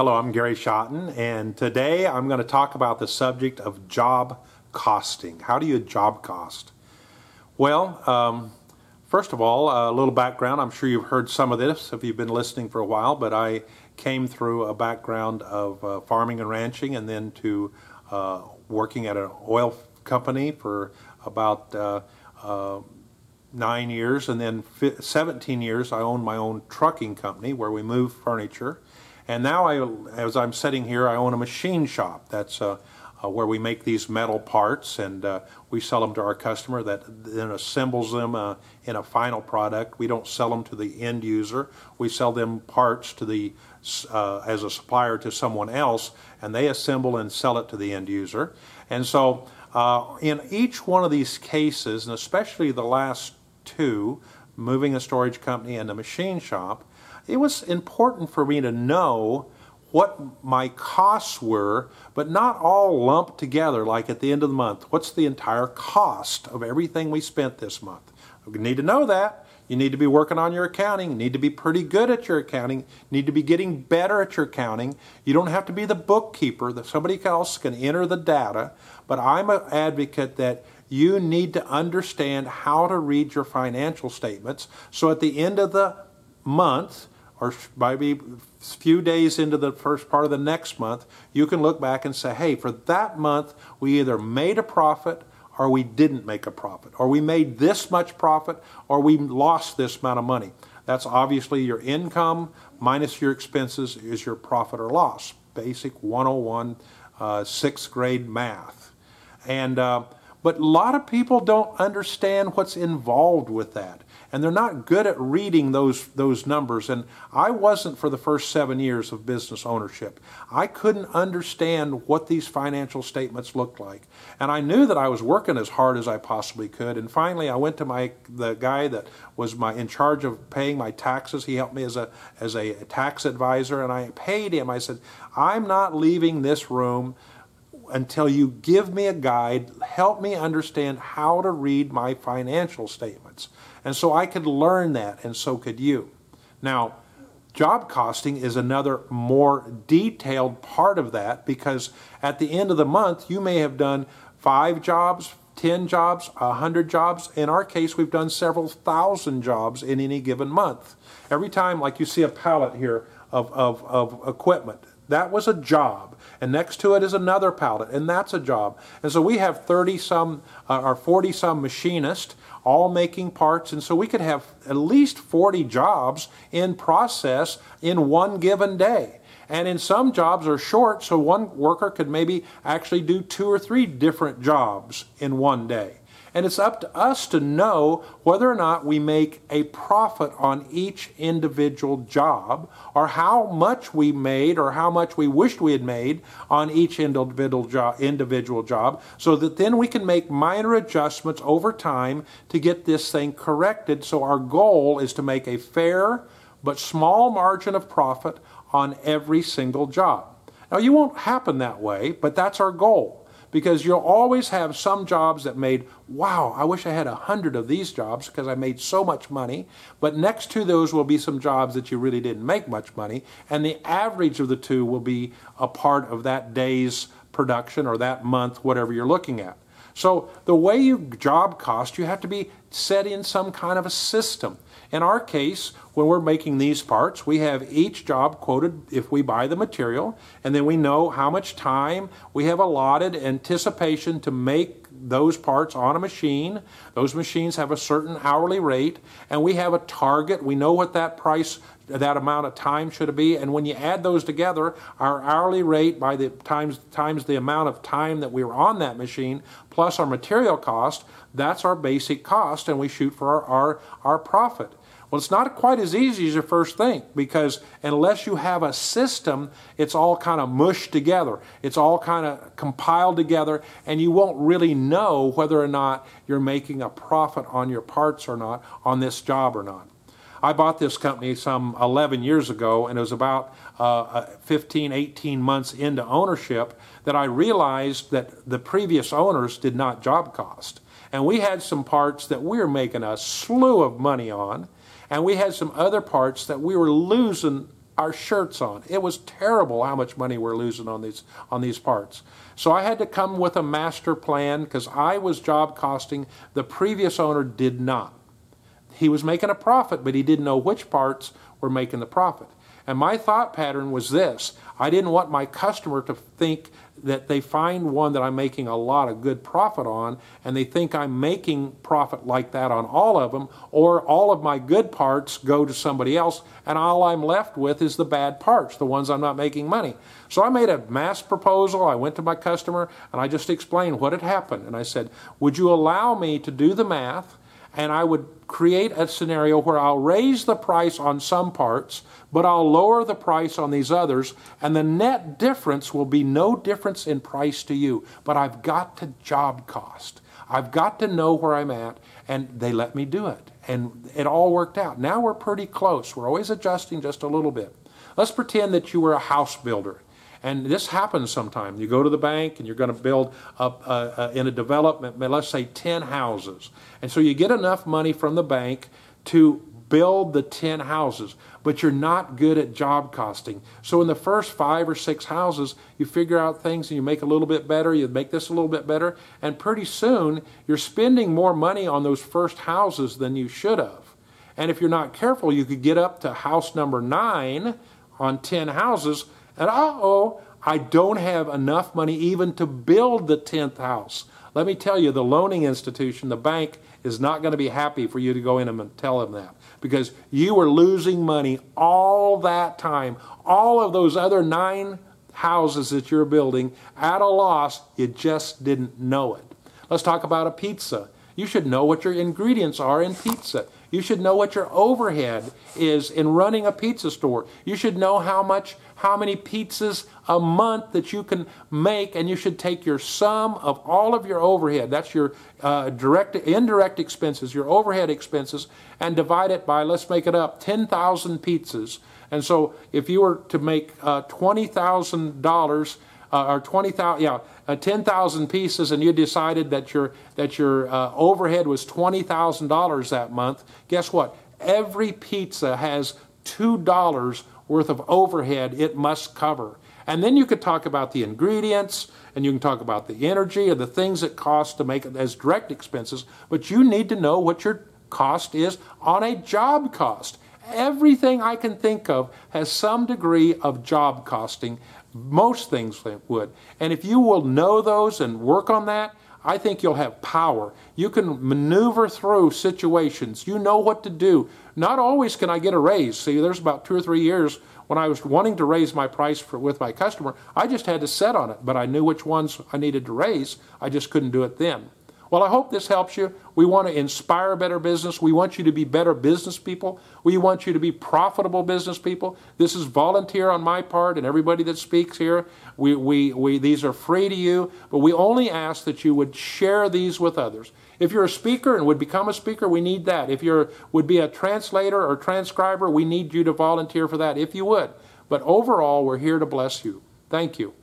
Hello, I'm Gary Schotten, and today I'm going to talk about the subject of job costing. How do you job cost? Well, um, first of all, a little background. I'm sure you've heard some of this if you've been listening for a while, but I came through a background of uh, farming and ranching and then to uh, working at an oil company for about uh, uh nine years, and then 17 years I owned my own trucking company where we move furniture. And now, I, as I'm sitting here, I own a machine shop. That's uh, uh, where we make these metal parts and uh, we sell them to our customer that then assembles them uh, in a final product. We don't sell them to the end user. We sell them parts to the uh, as a supplier to someone else, and they assemble and sell it to the end user. And so, uh, in each one of these cases, and especially the last two, moving a storage company and a machine shop, it was important for me to know what my costs were, but not all lumped together like at the end of the month. What's the entire cost of everything we spent this month? We need to know that. You need to be working on your accounting. You need to be pretty good at your accounting. You need to be getting better at your accounting. You don't have to be the bookkeeper. That somebody else can enter the data. But I'm an advocate that you need to understand how to read your financial statements. So at the end of the month, or maybe a few days into the first part of the next month, you can look back and say, hey, for that month, we either made a profit or we didn't make a profit, or we made this much profit or we lost this amount of money. That's obviously your income minus your expenses is your profit or loss. Basic 101 uh, sixth grade math. And uh, but a lot of people don't understand what's involved with that and they're not good at reading those those numbers and I wasn't for the first 7 years of business ownership. I couldn't understand what these financial statements looked like. And I knew that I was working as hard as I possibly could and finally I went to my the guy that was my in charge of paying my taxes. He helped me as a as a tax advisor and I paid him. I said, "I'm not leaving this room until you give me a guide, help me understand how to read my financial statements. And so I could learn that, and so could you. Now, job costing is another more detailed part of that because at the end of the month, you may have done five jobs, 10 jobs, 100 jobs. In our case, we've done several thousand jobs in any given month. Every time, like you see a pallet here of, of, of equipment, that was a job. And next to it is another pallet, and that's a job. And so we have 30 some uh, or 40 some machinists all making parts. And so we could have at least 40 jobs in process in one given day. And in some jobs are short, so one worker could maybe actually do two or three different jobs in one day. And it's up to us to know whether or not we make a profit on each individual job or how much we made or how much we wished we had made on each individual job, individual job so that then we can make minor adjustments over time to get this thing corrected. So our goal is to make a fair but small margin of profit on every single job. Now, you won't happen that way, but that's our goal because you'll always have some jobs that made, wow, I wish I had a hundred of these jobs because I made so much money. But next to those will be some jobs that you really didn't make much money. And the average of the two will be a part of that day's production or that month, whatever you're looking at. So the way you job cost, you have to be set in some kind of a system. In our case, when we're making these parts, we have each job quoted if we buy the material, and then we know how much time we have allotted anticipation to make those parts on a machine. Those machines have a certain hourly rate, and we have a target. We know what that price, that amount of time should be, and when you add those together, our hourly rate by the times times the amount of time that we were on that machine plus our material cost, that's our basic cost, and we shoot for our, our, our profit. Well, it's not quite as easy as you first think because unless you have a system, it's all kind of mushed together. It's all kind of compiled together, and you won't really know whether or not you're making a profit on your parts or not on this job or not. I bought this company some 11 years ago, and it was about uh, uh 15, 18 months into ownership that I realized that the previous owners did not job cost. And we had some parts that we were making a slew of money on and we had some other parts that we were losing our shirts on. It was terrible how much money we're losing on these on these parts. So I had to come with a master plan because I was job costing. The previous owner did not. He was making a profit, but he didn't know which parts were making the profit. And my thought pattern was this I didn't want my customer to think that they find one that I'm making a lot of good profit on, and they think I'm making profit like that on all of them, or all of my good parts go to somebody else, and all I'm left with is the bad parts, the ones I'm not making money. So I made a mass proposal. I went to my customer and I just explained what had happened. And I said, Would you allow me to do the math? And I would create a scenario where I'll raise the price on some parts, but I'll lower the price on these others, and the net difference will be no difference in price to you. But I've got to job cost. I've got to know where I'm at, and they let me do it. And it all worked out. Now we're pretty close. We're always adjusting just a little bit. Let's pretend that you were a house builder and this happens sometimes. You go to the bank and you're going to build up uh, uh, in a development, let's say 10 houses. And so you get enough money from the bank to build the 10 houses, but you're not good at job costing. So in the first five or six houses, you figure out things and you make a little bit better, you make this a little bit better, and pretty soon you're spending more money on those first houses than you should have. And if you're not careful, you could get up to house number nine on 10 houses and uh oh, I don't have enough money even to build the 10th house. Let me tell you, the loaning institution, the bank, is not going to be happy for you to go in and tell them that because you were losing money all that time. All of those other nine houses that you're building at a loss, you just didn't know it. Let's talk about a pizza. You should know what your ingredients are in pizza. You should know what your overhead is in running a pizza store. You should know how much how many pizzas a month that you can make, and you should take your sum of all of your overhead, that's your uh, direct, indirect expenses, your overhead expenses, and divide it by, let's make it up, 10,000 pizzas. And so if you were to make uh, $20,000, uh, or 20,000, yeah, uh, 10,000 pieces, and you decided that your, that your uh, overhead was $20,000 that month, guess what? Every pizza has $2 worth of overhead it must cover. And then you could talk about the ingredients and you can talk about the energy and the things it costs to make it as direct expenses, but you need to know what your cost is on a job cost. Everything I can think of has some degree of job costing. Most things would. And if you will know those and work on that, I think you'll have power. You can maneuver through situations. You know what to do. Not always can I get a raise. See, there's about two or three years when I was wanting to raise my price for, with my customer, I just had to set on it, but I knew which ones I needed to raise. I just couldn't do it then. Well, I hope this helps you. We want to inspire better business. We want you to be better business people. We want you to be profitable business people. This is volunteer on my part and everybody that speaks here. We, we, we, these are free to you, but we only ask that you would share these with others. If you're a speaker and would become a speaker, we need that. If you would be a translator or transcriber, we need you to volunteer for that if you would. But overall, we're here to bless you. Thank you.